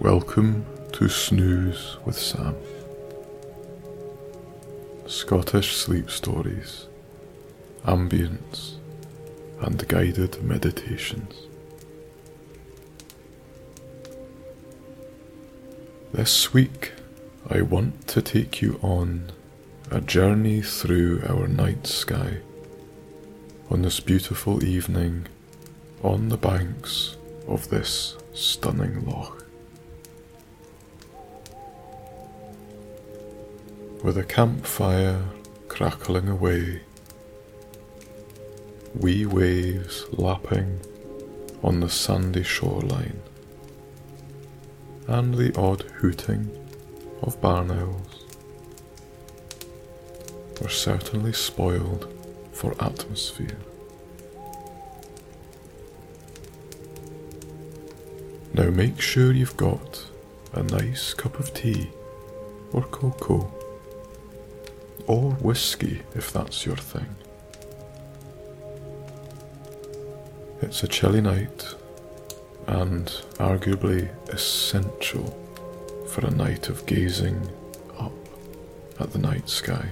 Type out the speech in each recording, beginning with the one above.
Welcome to Snooze with Sam. Scottish sleep stories, ambience, and guided meditations. This week, I want to take you on a journey through our night sky on this beautiful evening on the banks of this stunning loch. With a campfire crackling away, wee waves lapping on the sandy shoreline, and the odd hooting of barn owls were certainly spoiled for atmosphere. Now make sure you've got a nice cup of tea or cocoa or whiskey if that's your thing. It's a chilly night and arguably essential for a night of gazing up at the night sky.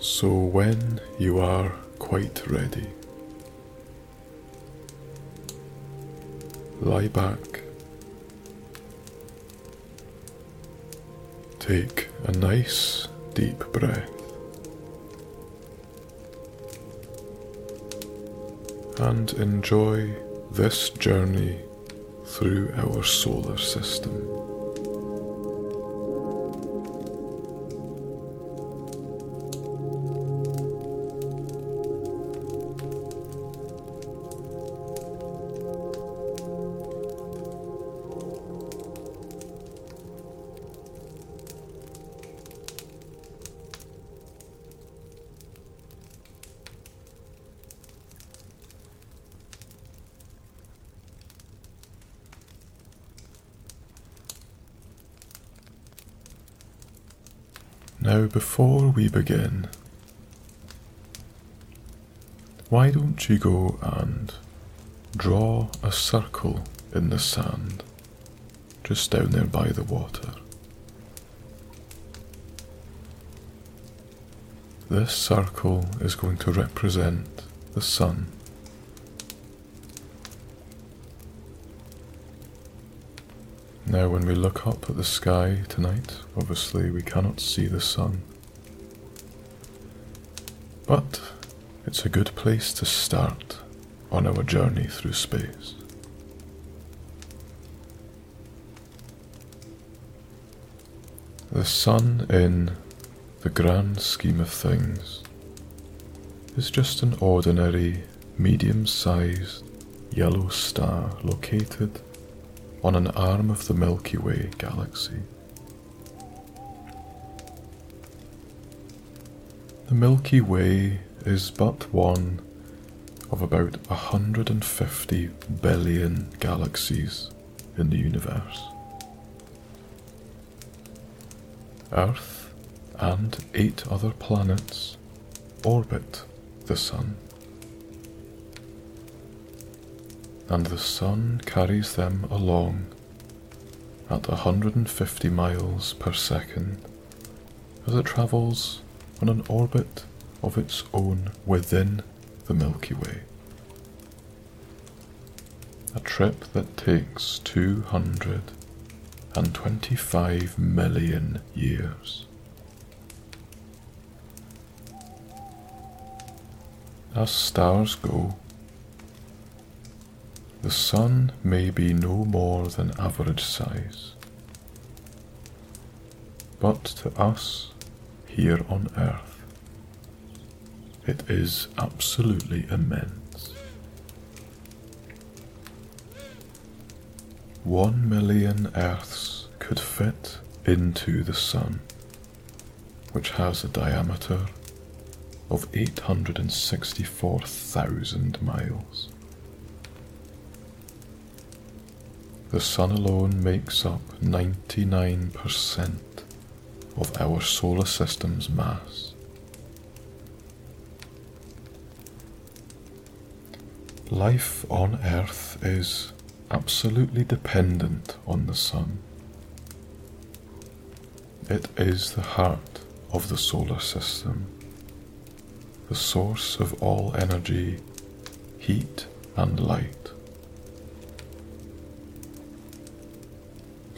So, when you are quite ready, lie back, take a nice deep breath, and enjoy this journey through our solar system. Before we begin, why don't you go and draw a circle in the sand just down there by the water? This circle is going to represent the sun. Now, when we look up at the sky tonight, obviously we cannot see the sun. But it's a good place to start on our journey through space. The sun, in the grand scheme of things, is just an ordinary, medium sized yellow star located on an arm of the Milky Way galaxy. The Milky Way is but one of about 150 billion galaxies in the universe. Earth and eight other planets orbit the Sun. And the sun carries them along at 150 miles per second as it travels on an orbit of its own within the Milky Way. A trip that takes 225 million years. As stars go, the sun may be no more than average size, but to us here on Earth, it is absolutely immense. One million Earths could fit into the Sun, which has a diameter of 864,000 miles. The Sun alone makes up 99% of our solar system's mass. Life on Earth is absolutely dependent on the Sun. It is the heart of the solar system, the source of all energy, heat, and light.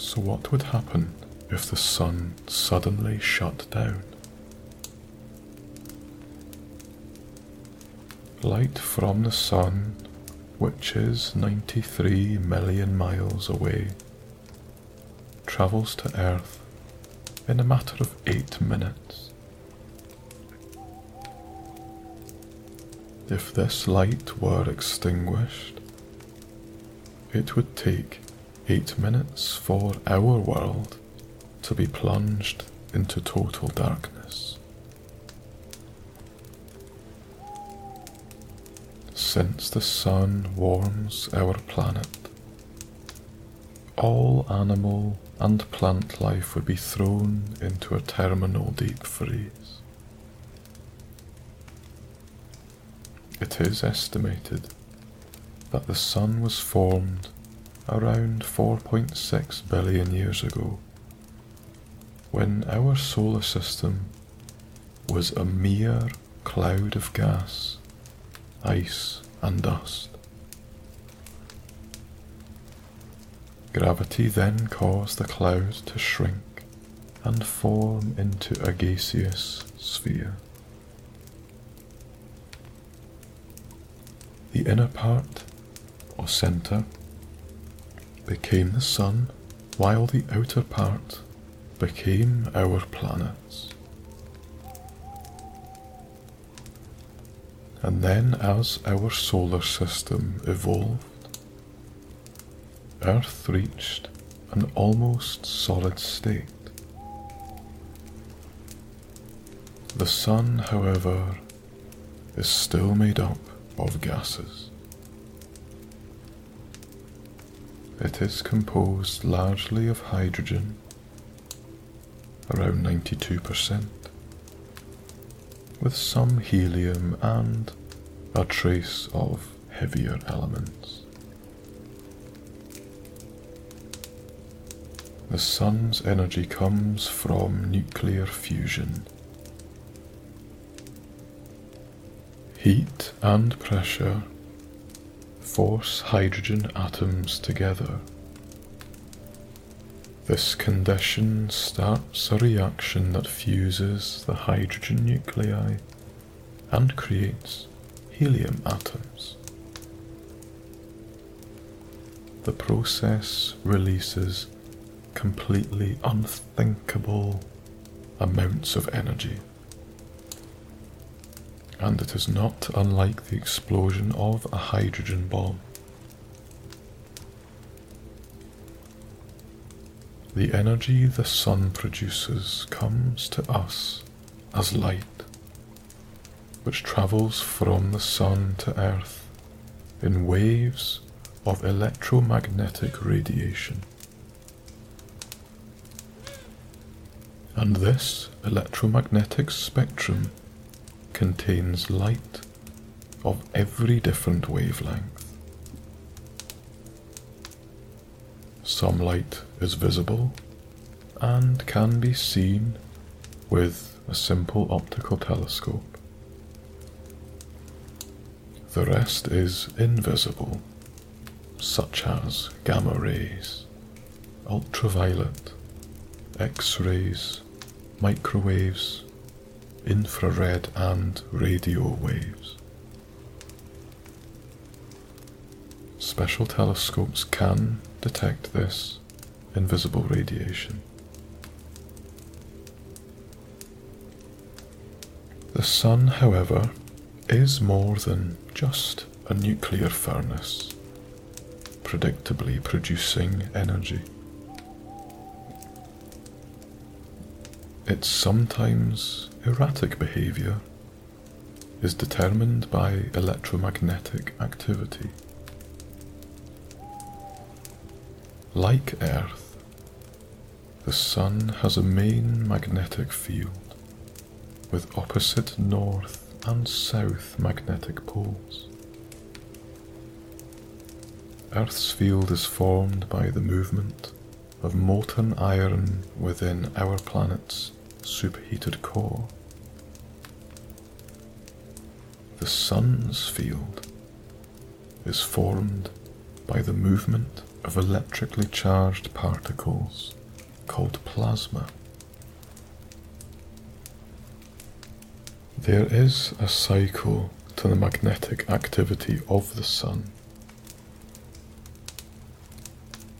So, what would happen if the sun suddenly shut down? Light from the sun, which is 93 million miles away, travels to Earth in a matter of eight minutes. If this light were extinguished, it would take eight minutes for our world to be plunged into total darkness. Since the sun warms our planet, all animal and plant life would be thrown into a terminal deep freeze. It is estimated that the sun was formed around 4.6 billion years ago when our solar system was a mere cloud of gas, ice, and dust. Gravity then caused the cloud to shrink and form into a gaseous sphere. The inner part, or centre, became the sun, while the outer part became our planets. And then, as our solar system evolved, Earth reached an almost solid state. The Sun, however, is still made up of gases. It is composed largely of hydrogen, around 92%, with some helium and a trace of heavier elements. The sun's energy comes from nuclear fusion. Heat and pressure force hydrogen atoms together. This condition starts a reaction that fuses the hydrogen nuclei and creates helium atoms. The process releases completely unthinkable amounts of energy. And it is not unlike the explosion of a hydrogen bomb. The energy the sun produces comes to us as light, which travels from the sun to earth in waves of electromagnetic radiation. and this electromagnetic spectrum contains light of every different wavelength. Some light is visible and can be seen with a simple optical telescope. The rest is invisible, such as gamma rays, ultraviolet, X rays, microwaves, infrared, and radio waves. Special telescopes can detect this invisible radiation. The Sun, however, is more than just a nuclear furnace, predictably producing energy. Its sometimes erratic behavior is determined by electromagnetic activity. Like Earth, the Sun has a main magnetic field with opposite north and south magnetic poles. Earth's field is formed by the movement of molten iron within our planet's superheated core. The Sun's field is formed by the movement of electrically charged particles called plasma. There is a cycle to the magnetic activity of the Sun.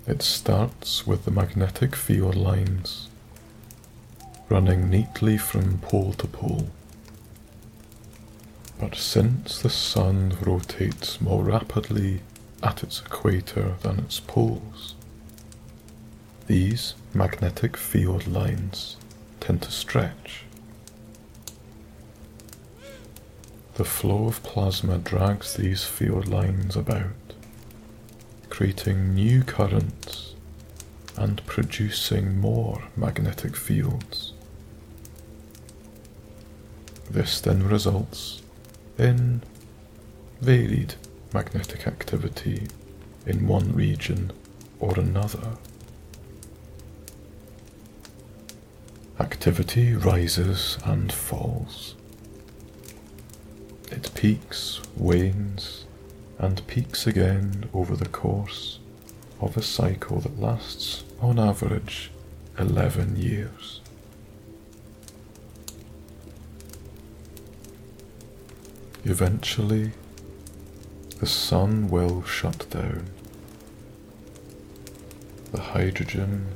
It starts with the magnetic field lines running neatly from pole to pole. But since the Sun rotates more rapidly at its equator than its poles, these magnetic field lines tend to stretch. The flow of plasma drags these field lines about creating new currents and producing more magnetic fields. This then results in varied magnetic activity in one region or another. Activity rises and falls. It peaks, wanes, and peaks again over the course of a cycle that lasts on average 11 years. Eventually, the sun will shut down. The hydrogen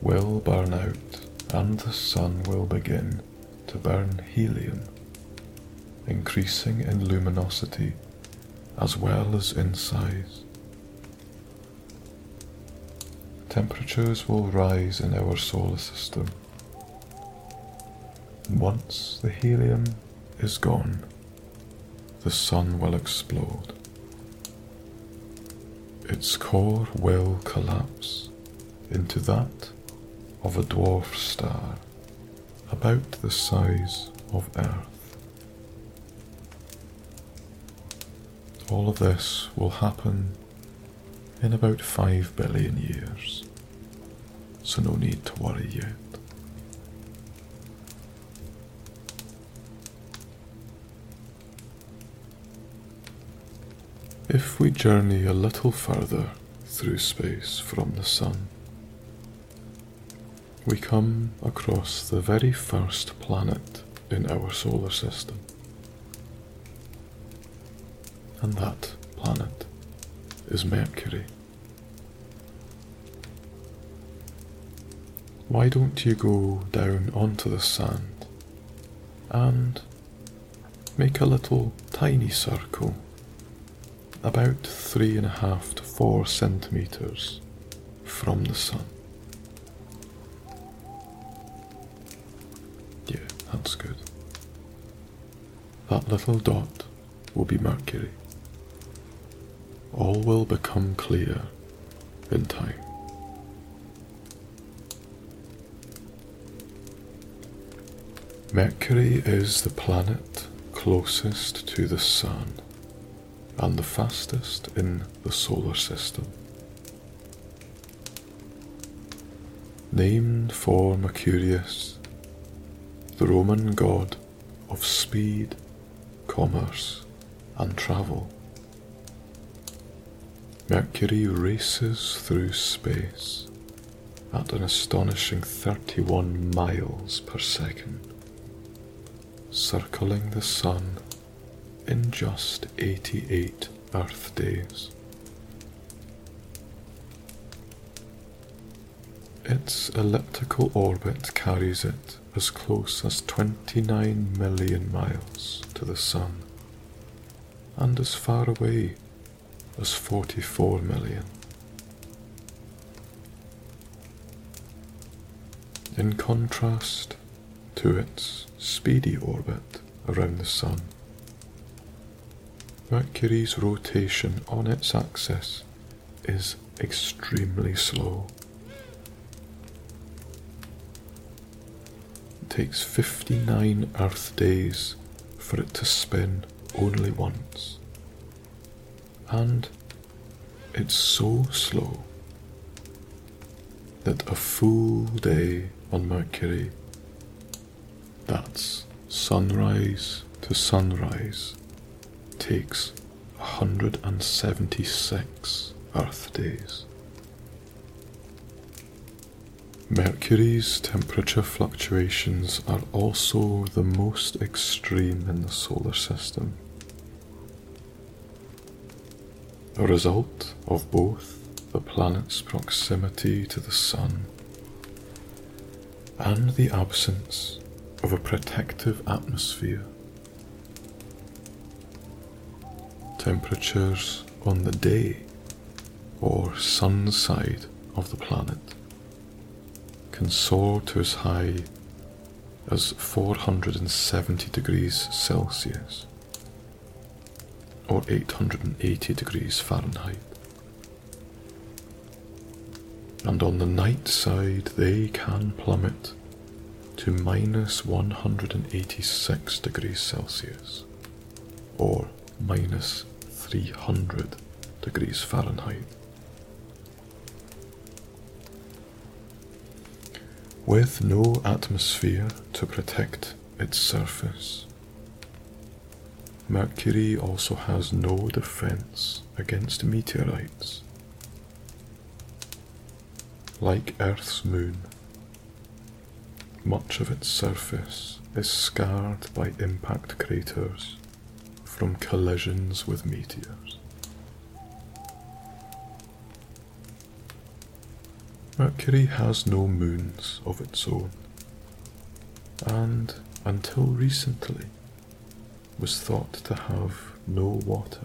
will burn out and the sun will begin to burn helium, increasing in luminosity as well as in size. Temperatures will rise in our solar system. Once the helium is gone, the sun will explode. Its core will collapse into that of a dwarf star about the size of Earth. All of this will happen in about 5 billion years, so no need to worry yet. If we journey a little further through space from the Sun, we come across the very first planet in our solar system and that planet is Mercury. Why don't you go down onto the sand and make a little tiny circle about three and a half to four centimeters from the sun? Yeah, that's good. That little dot will be Mercury all will become clear in time. Mercury is the planet closest to the Sun and the fastest in the solar system. Named for Mercurius, the Roman god of speed, commerce, and travel. Mercury races through space at an astonishing 31 miles per second, circling the Sun in just 88 Earth days. Its elliptical orbit carries it as close as 29 million miles to the Sun and as far away as 44 million. In contrast to its speedy orbit around the Sun, Mercury's rotation on its axis is extremely slow. It takes 59 Earth days for it to spin only once and It's so slow that a full day on Mercury, that's sunrise to sunrise, takes 176 Earth days. Mercury's temperature fluctuations are also the most extreme in the solar system. A result of both the planet's proximity to the Sun and the absence of a protective atmosphere. Temperatures on the day or sun side of the planet can soar to as high as 470 degrees Celsius or 880 degrees Fahrenheit. And on the night side, they can plummet to minus 186 degrees Celsius or minus 300 degrees Fahrenheit. with no atmosphere to protect its surface. Mercury also has no defense against meteorites. Like Earth's moon, much of its surface is scarred by impact craters from collisions with meteors. Mercury has no moons of its own, and until recently was thought to have no water.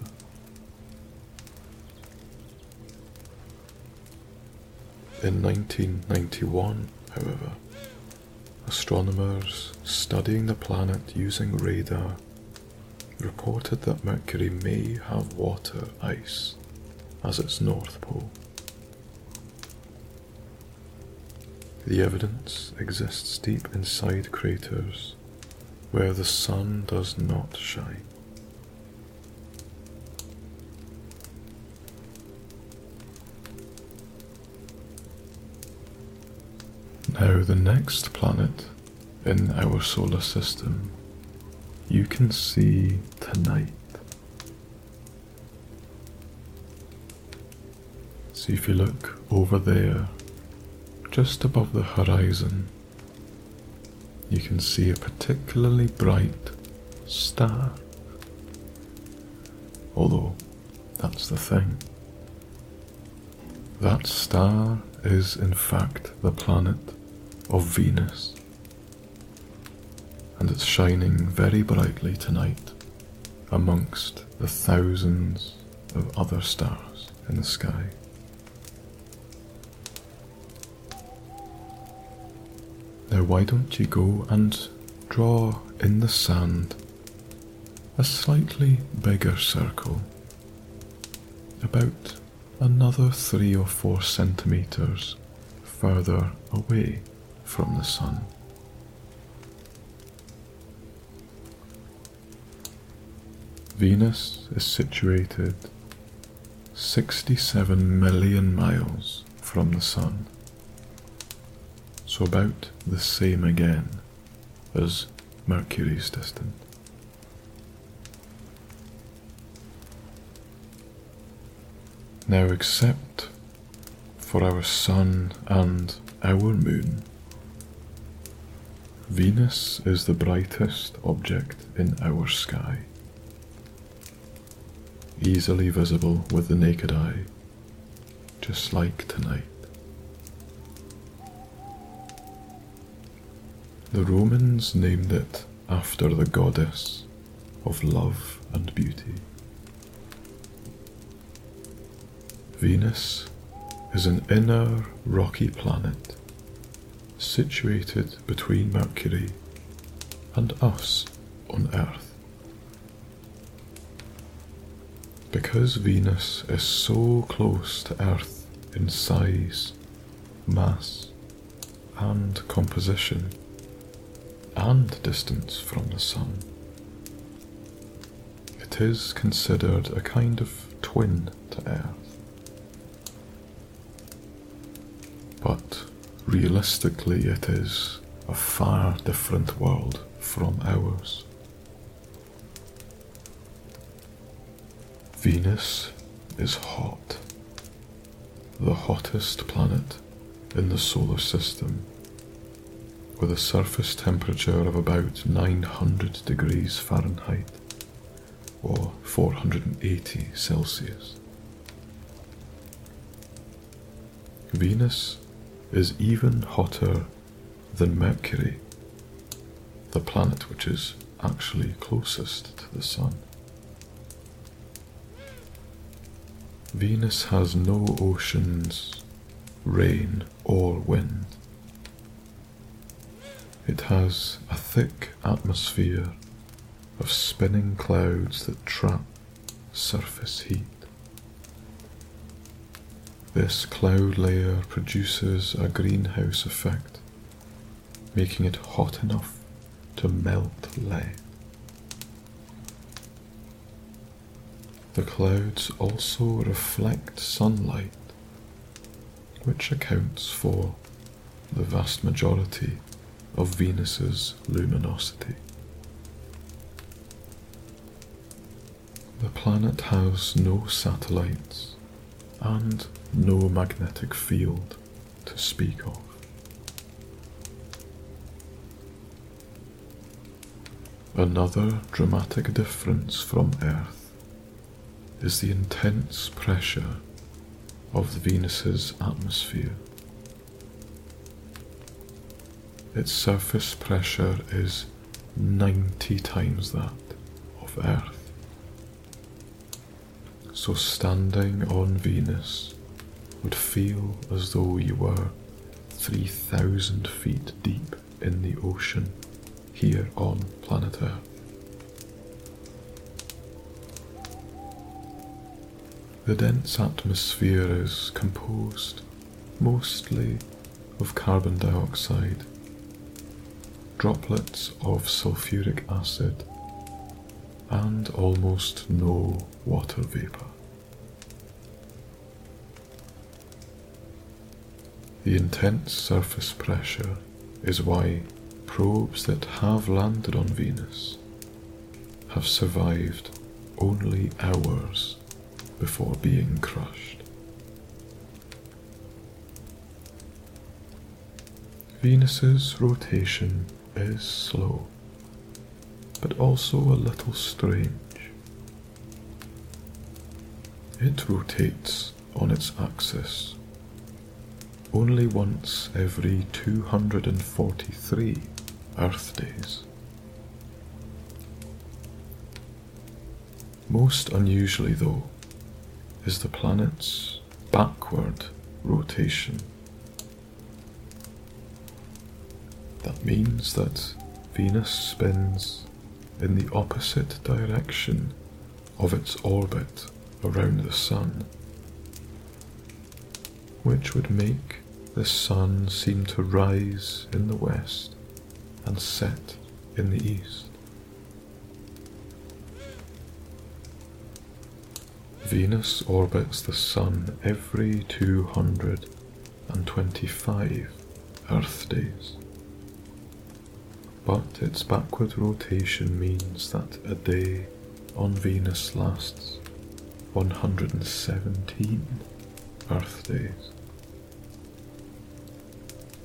In 1991, however, astronomers studying the planet using radar reported that Mercury may have water ice as its north pole. The evidence exists deep inside craters where the sun does not shine. Now, the next planet in our solar system you can see tonight. See if you look over there just above the horizon, you can see a particularly bright star. Although, that's the thing. That star is in fact the planet of Venus, and it's shining very brightly tonight amongst the thousands of other stars in the sky. Now, why don't you go and draw in the sand a slightly bigger circle, about another three or four centimeters further away from the sun. Venus is situated 67 million miles from the Sun so about the same again as Mercury's distance. Now, except for our Sun and our Moon, Venus is the brightest object in our sky, easily visible with the naked eye, just like tonight. The Romans named it after the goddess of love and beauty. Venus is an inner rocky planet situated between Mercury and us on Earth. Because Venus is so close to Earth in size, mass, and composition, and distance from the Sun, it is considered a kind of twin to Earth. But realistically, it is a far different world from ours. Venus is hot, the hottest planet in the solar system, with a surface temperature of about 900 degrees Fahrenheit or 480 Celsius. Venus is even hotter than Mercury, the planet which is actually closest to the Sun. Venus has no oceans, rain, or wind. It has a thick atmosphere of spinning clouds that trap surface heat. This cloud layer produces a greenhouse effect, making it hot enough to melt lead. The clouds also reflect sunlight, which accounts for the vast majority of Venus's luminosity. The planet has no satellites and no magnetic field to speak of. Another dramatic difference from Earth is the intense pressure of Venus's atmosphere. Its surface pressure is 90 times that of Earth. So standing on Venus would feel as though you were 3,000 feet deep in the ocean here on planet Earth. The dense atmosphere is composed mostly of carbon dioxide, droplets of sulfuric acid, and almost no water vapor. The intense surface pressure is why probes that have landed on Venus have survived only hours before being crushed. Venus's rotation is slow, but also a little strange. It rotates on its axis only once every 243 Earth days. Most unusually, though, is the planet's backward rotation. That means that Venus spins in the opposite direction of its orbit around the Sun, which would make the Sun seem to rise in the west and set in the east. Venus orbits the Sun every 225 Earth days. But its backward rotation means that a day on Venus lasts 117 Earth days.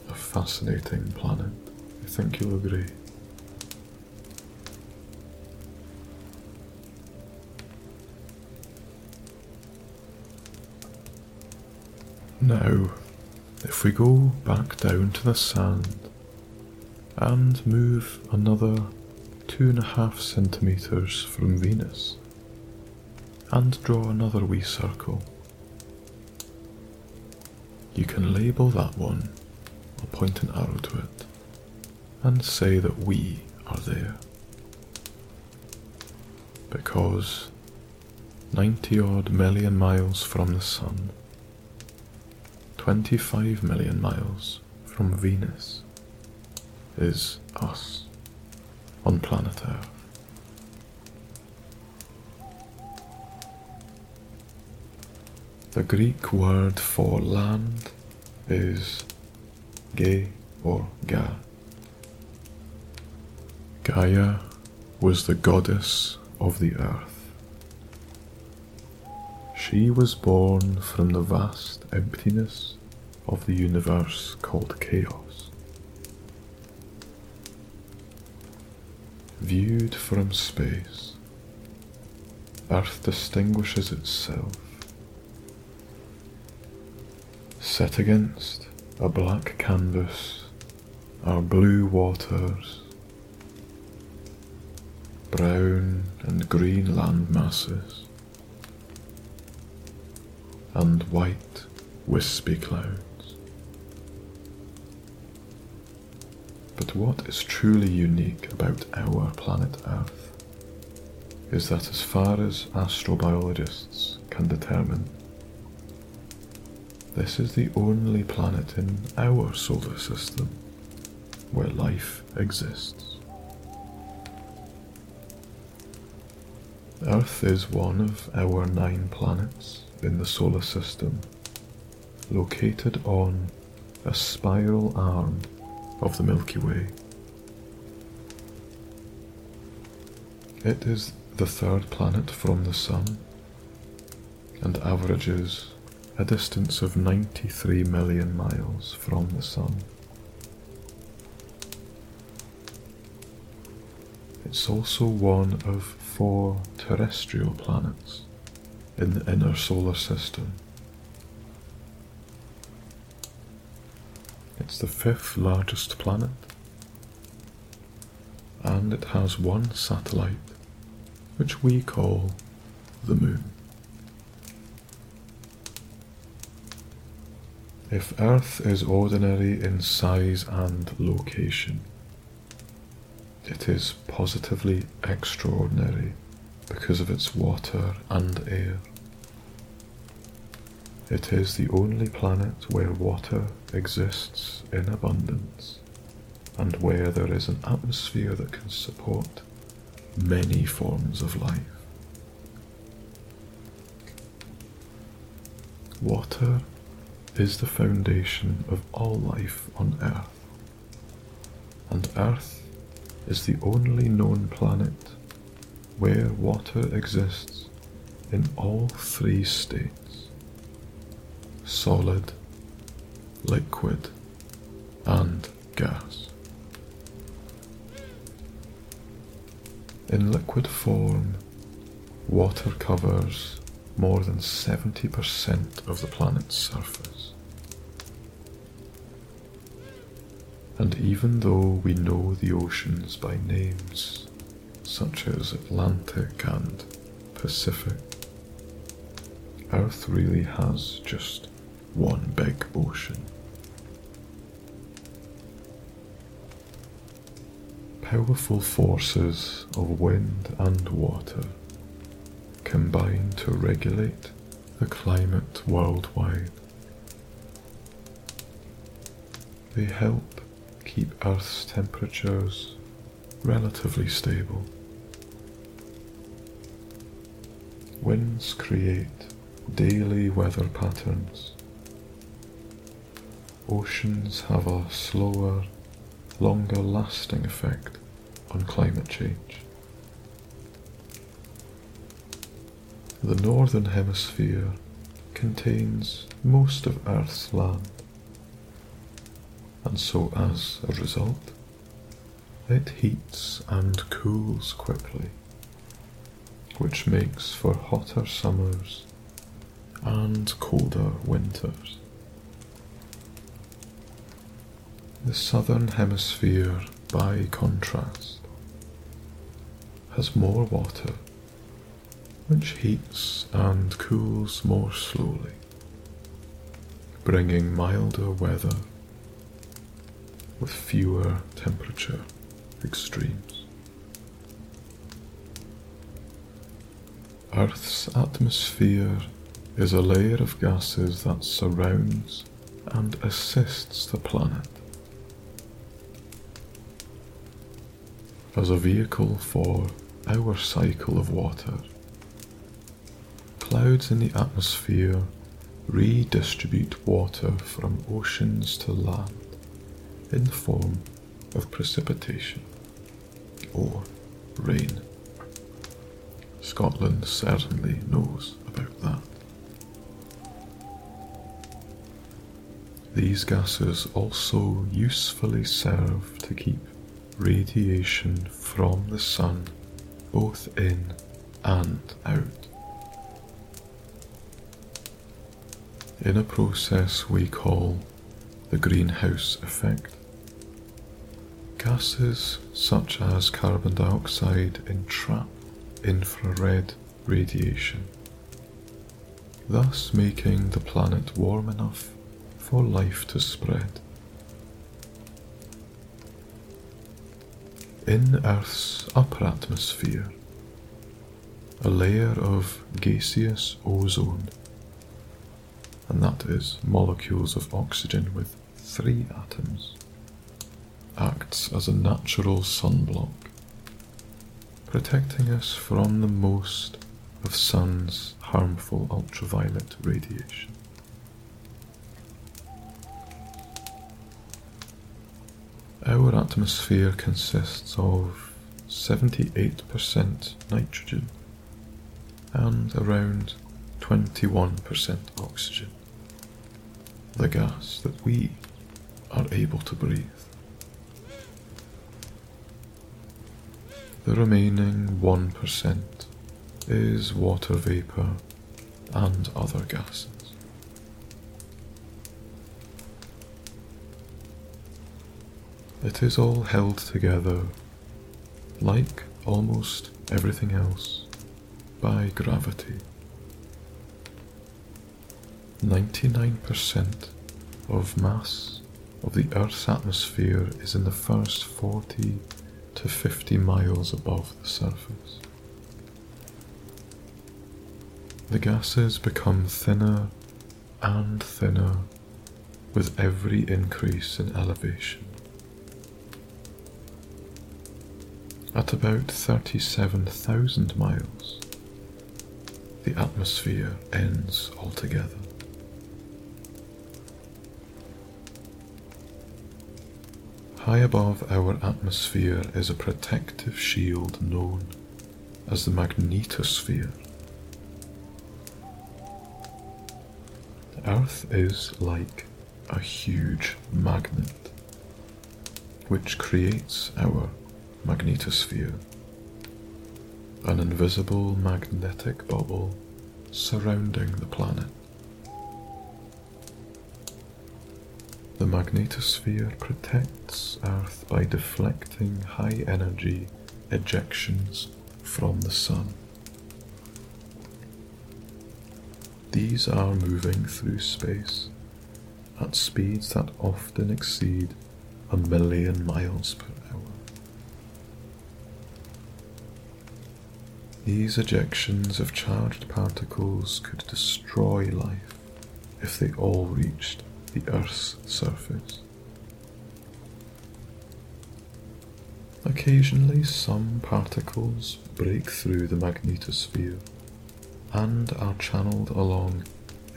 A fascinating planet, I think you'll agree. Now, if we go back down to the sand and move another two and a half centimeters from Venus and draw another wee circle, you can label that one or point an arrow to it and say that we are there. Because 90 odd million miles from the Sun, 25 million miles from Venus is us on planet Earth. The Greek word for land is Ge or Ga. Gaia was the goddess of the earth. She was born from the vast emptiness of the universe called chaos. Viewed from space, Earth distinguishes itself. Set against a black canvas are blue waters, brown and green land masses, and white wispy clouds. But what is truly unique about our planet Earth is that, as far as astrobiologists can determine, this is the only planet in our solar system where life exists. Earth is one of our nine planets in the solar system, located on a spiral arm of the Milky Way. It is the third planet from the Sun and averages a distance of 93 million miles from the Sun. It's also one of four terrestrial planets in the inner solar system. It's the fifth largest planet, and it has one satellite, which we call the Moon. If Earth is ordinary in size and location, it is positively extraordinary because of its water and air. It is the only planet where water exists in abundance and where there is an atmosphere that can support many forms of life. Water is the foundation of all life on Earth, and Earth is the only known planet where water exists in all three states solid, liquid, and gas. In liquid form, water covers more than 70% of the planet's surface. And even though we know the oceans by names such as Atlantic and Pacific, Earth really has just one big ocean. Powerful forces of wind and water combine to regulate the climate worldwide. They help keep Earth's temperatures relatively stable. Winds create daily weather patterns oceans have a slower, longer lasting effect on climate change. The northern hemisphere contains most of Earth's land, and so as a result, it heats and cools quickly, which makes for hotter summers and colder winters. The southern hemisphere, by contrast, has more water, which heats and cools more slowly, bringing milder weather with fewer temperature extremes. Earth's atmosphere is a layer of gases that surrounds and assists the planet. As a vehicle for our cycle of water. Clouds in the atmosphere redistribute water from oceans to land in the form of precipitation or rain. Scotland certainly knows about that. These gases also usefully serve to keep radiation from the sun both in and out. In a process we call the greenhouse effect. Gases such as carbon dioxide entrap infrared radiation, thus making the planet warm enough for life to spread. In Earth's upper atmosphere, a layer of gaseous ozone, and that is molecules of oxygen with three atoms, acts as a natural sunblock, protecting us from the most of sun's harmful ultraviolet radiation. Our atmosphere consists of 78% nitrogen and around 21% oxygen, the gas that we are able to breathe. The remaining 1% is water vapor and other gases. It is all held together, like almost everything else, by gravity. 99% of mass of the Earth's atmosphere is in the first 40 to 50 miles above the surface. The gases become thinner and thinner with every increase in elevation. At about 37,000 miles, the atmosphere ends altogether. High above our atmosphere is a protective shield known as the magnetosphere. The Earth is like a huge magnet which creates our magnetosphere, an invisible magnetic bubble surrounding the planet. The magnetosphere protects Earth by deflecting high energy ejections from the Sun. These are moving through space at speeds that often exceed a million miles per These ejections of charged particles could destroy life if they all reached the Earth's surface. Occasionally, some particles break through the magnetosphere and are channeled along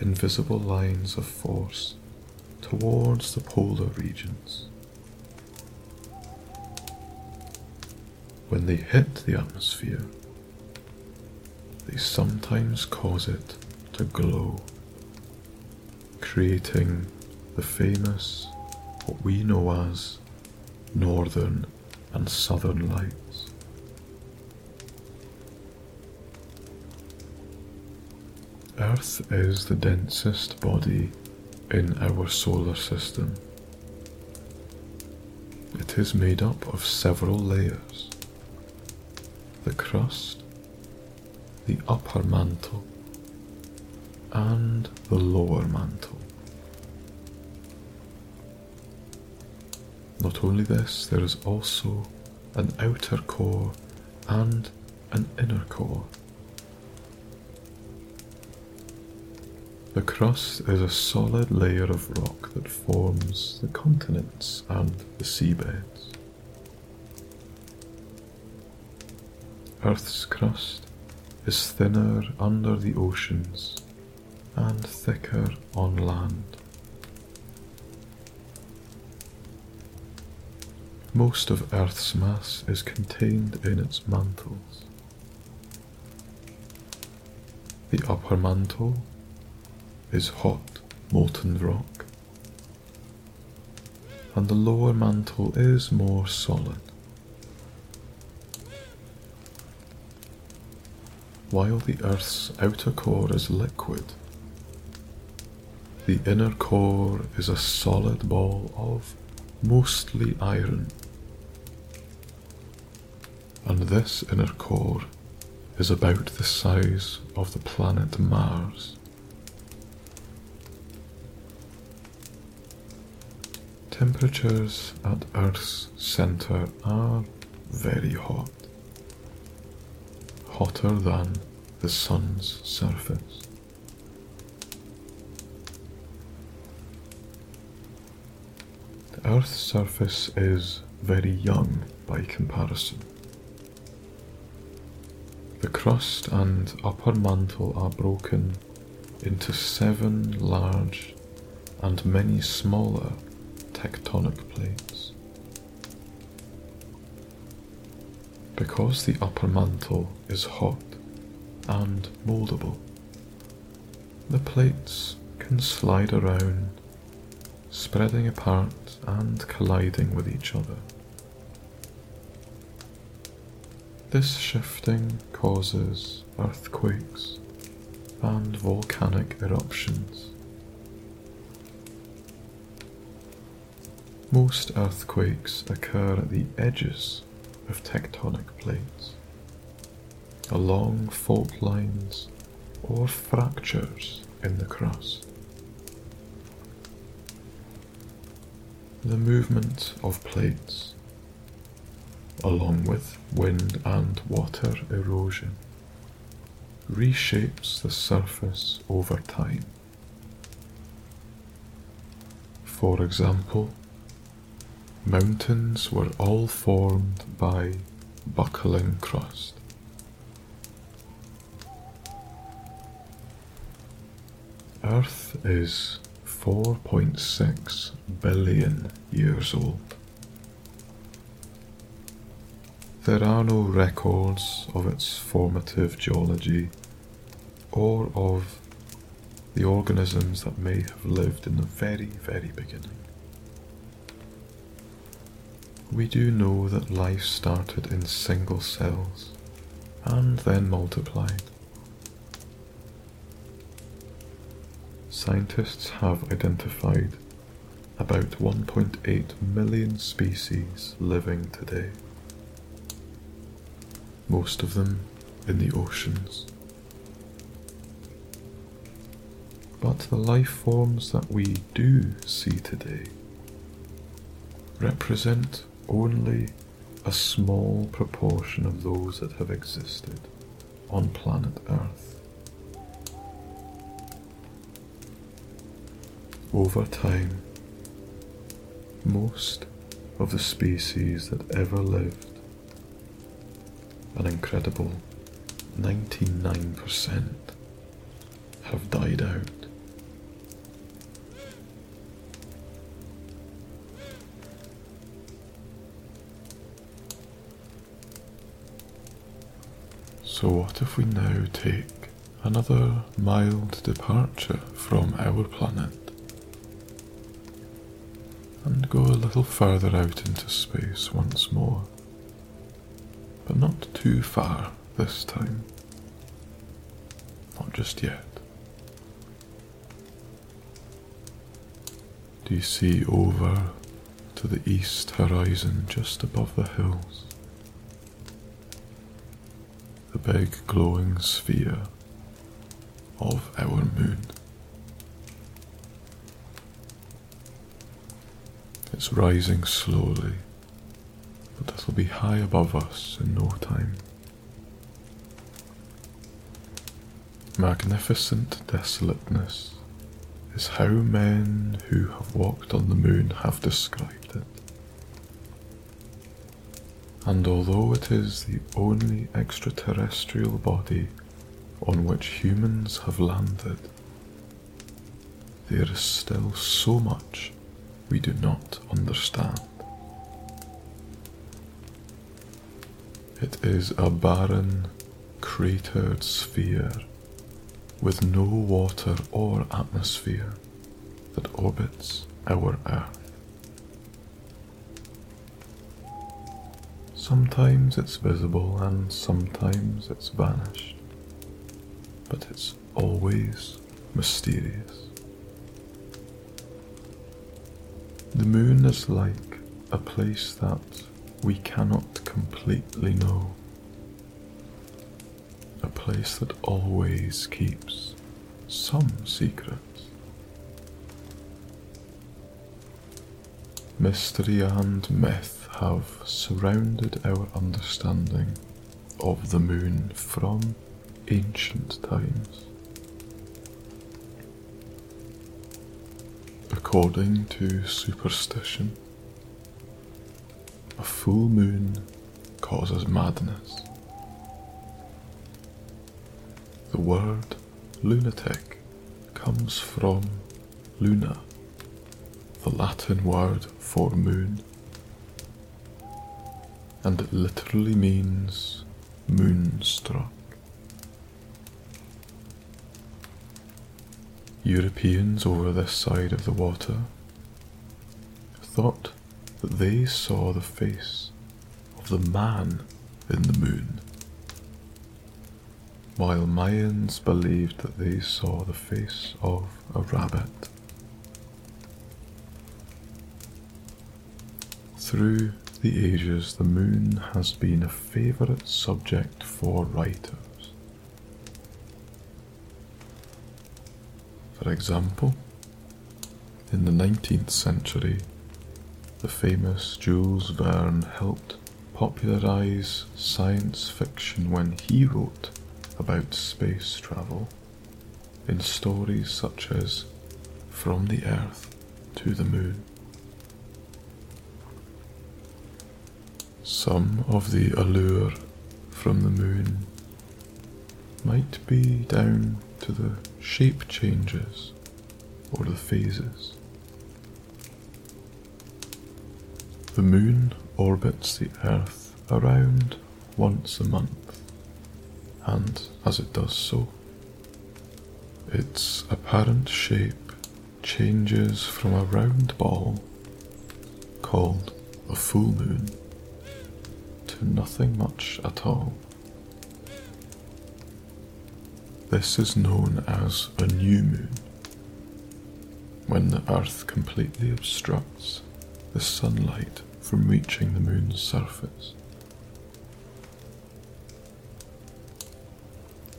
invisible lines of force towards the polar regions. When they hit the atmosphere, they sometimes cause it to glow, creating the famous, what we know as northern and southern lights. Earth is the densest body in our solar system. It is made up of several layers. The crust, the upper mantle and the lower mantle. Not only this, there is also an outer core and an inner core. The crust is a solid layer of rock that forms the continents and the seabeds. Earth's crust is thinner under the oceans and thicker on land. Most of Earth's mass is contained in its mantles. The upper mantle is hot molten rock, and the lower mantle is more solid. While the Earth's outer core is liquid, the inner core is a solid ball of mostly iron. And this inner core is about the size of the planet Mars. Temperatures at Earth's center are very hot, hotter than the sun's surface. The Earth's surface is very young by comparison. The crust and upper mantle are broken into seven large and many smaller tectonic plates. Because the upper mantle is hot and moldable, the plates can slide around, spreading apart and colliding with each other. This shifting causes earthquakes and volcanic eruptions. Most earthquakes occur at the edges of tectonic plates, along fault lines or fractures in the crust. The movement of plates, along with wind and water erosion, reshapes the surface over time. For example, Mountains were all formed by buckling crust. Earth is 4.6 billion years old. There are no records of its formative geology or of the organisms that may have lived in the very, very beginning. We do know that life started in single cells and then multiplied. Scientists have identified about 1.8 million species living today, most of them in the oceans. But the life forms that we do see today represent only a small proportion of those that have existed on planet Earth. Over time, most of the species that ever lived, an incredible 99%, have died out. So, what if we now take another mild departure from our planet and go a little further out into space once more? But not too far this time. Not just yet. Do you see over to the east horizon just above the hills? Big glowing sphere of our moon. It's rising slowly, but it'll be high above us in no time. Magnificent desolateness is how men who have walked on the moon have described it and although it is the only extraterrestrial body on which humans have landed, there is still so much we do not understand. It is a barren, cratered sphere with no water or atmosphere that orbits our Earth. Sometimes it's visible and sometimes it's vanished, but it's always mysterious. The moon is like a place that we cannot completely know, a place that always keeps some secrets. Mystery and myth have surrounded our understanding of the moon from ancient times. According to superstition, a full moon causes madness. The word lunatic comes from luna, the Latin word for moon and it literally means moonstruck. Europeans over this side of the water thought that they saw the face of the man in the moon, while Mayans believed that they saw the face of a rabbit. Through the ages, the moon has been a favourite subject for writers. For example, in the 19th century, the famous Jules Verne helped popularise science fiction when he wrote about space travel in stories such as From the Earth to the Moon. Some of the allure from the moon might be down to the shape changes or the phases. The moon orbits the Earth around once a month, and as it does so, its apparent shape changes from a round ball called a full moon nothing much at all. This is known as a new moon, when the Earth completely obstructs the sunlight from reaching the moon's surface.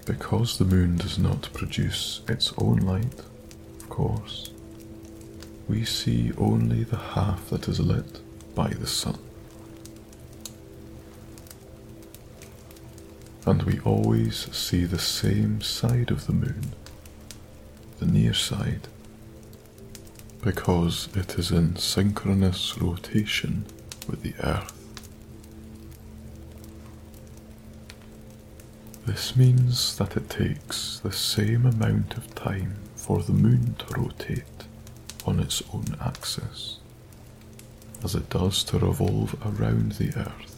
Because the moon does not produce its own light, of course, we see only the half that is lit by the sun. And we always see the same side of the moon, the near side, because it is in synchronous rotation with the Earth. This means that it takes the same amount of time for the moon to rotate on its own axis as it does to revolve around the Earth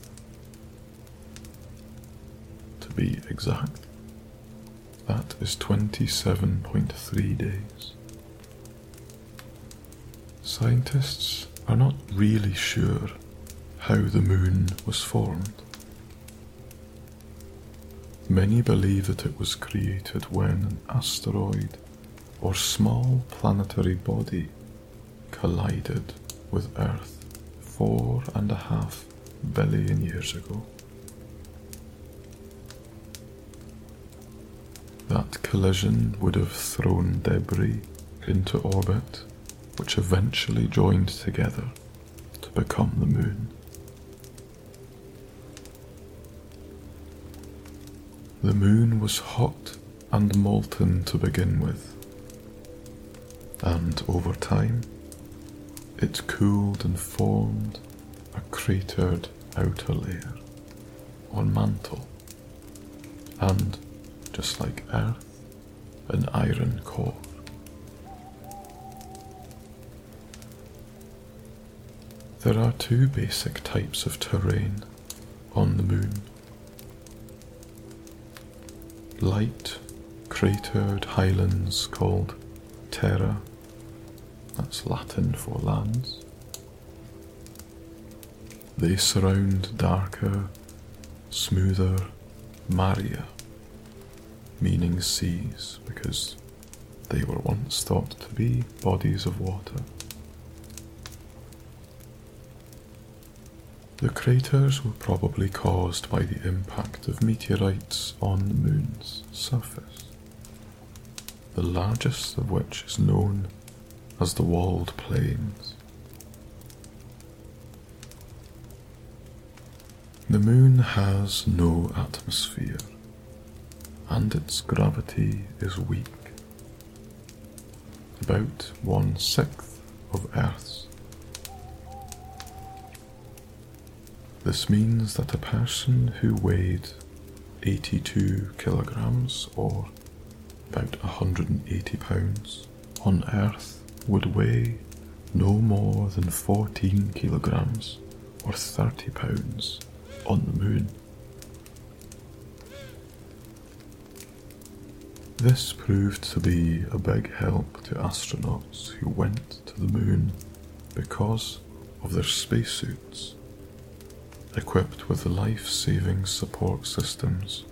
be exact. That is 27.3 days. Scientists are not really sure how the moon was formed. Many believe that it was created when an asteroid or small planetary body collided with Earth four and a half billion years ago. That collision would have thrown debris into orbit, which eventually joined together to become the moon. The moon was hot and molten to begin with, and over time it cooled and formed a cratered outer layer or mantle, and just like earth, an iron core. There are two basic types of terrain on the moon light cratered highlands called Terra. That's Latin for lands. They surround darker, smoother Maria, meaning seas, because they were once thought to be bodies of water. The craters were probably caused by the impact of meteorites on the moon's surface, the largest of which is known as the walled plains. The moon has no atmosphere, and its gravity is weak, about one sixth of Earth's. This means that a person who weighed 82 kilograms or about 180 pounds on Earth would weigh no more than 14 kilograms or 30 pounds on the moon. This proved to be a big help to astronauts who went to the moon because of their spacesuits, equipped with life saving support systems,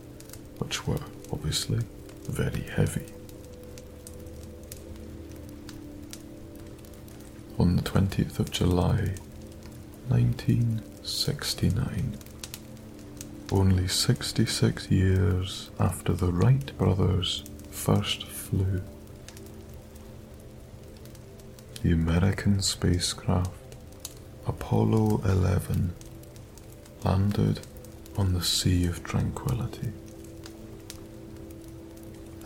which were obviously very heavy. On the 20th of July 1969, only 66 years after the Wright brothers first flew. The American spacecraft Apollo 11 landed on the Sea of Tranquility,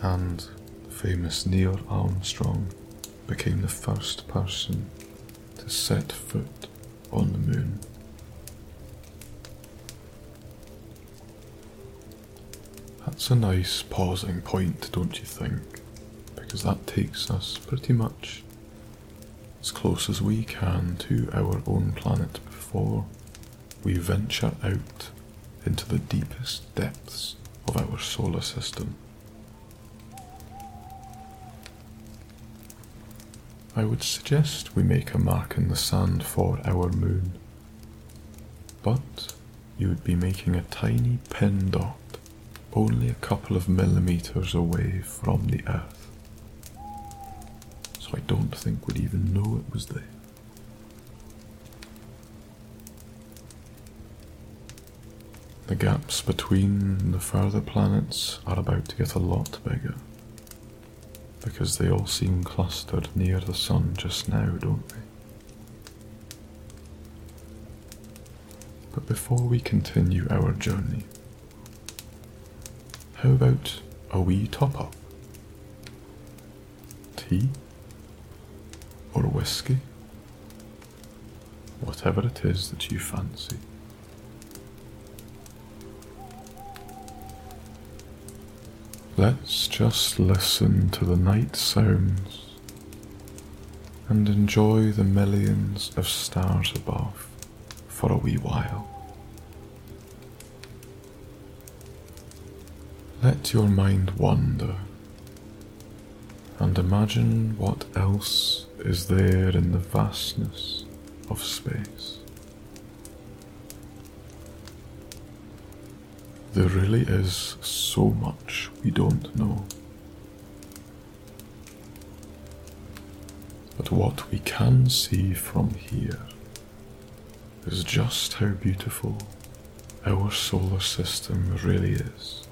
and the famous Neil Armstrong became the first person to set foot on the moon. That's a nice pausing point, don't you think? Because that takes us pretty much as close as we can to our own planet before we venture out into the deepest depths of our solar system. I would suggest we make a mark in the sand for our moon, but you would be making a tiny pin dot only a couple of millimeters away from the Earth. So I don't think we'd even know it was there. The gaps between the further planets are about to get a lot bigger because they all seem clustered near the sun just now, don't they? But before we continue our journey, how about a wee top up? Tea? Or whiskey? Whatever it is that you fancy. Let's just listen to the night sounds and enjoy the millions of stars above for a wee while. Let your mind wander and imagine what else is there in the vastness of space. There really is so much we don't know. But what we can see from here is just how beautiful our solar system really is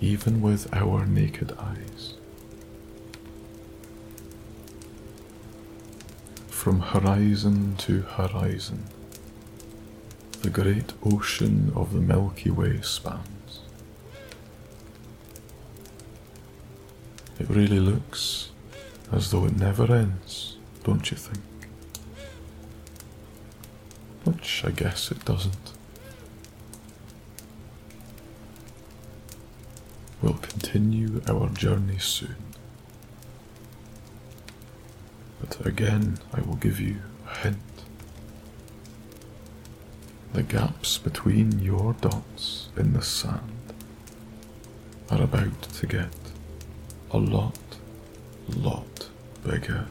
even with our naked eyes. From horizon to horizon, the great ocean of the Milky Way spans. It really looks as though it never ends, don't you think? Which I guess it doesn't. Continue our journey soon. But again, I will give you a hint. The gaps between your dots in the sand are about to get a lot, lot bigger.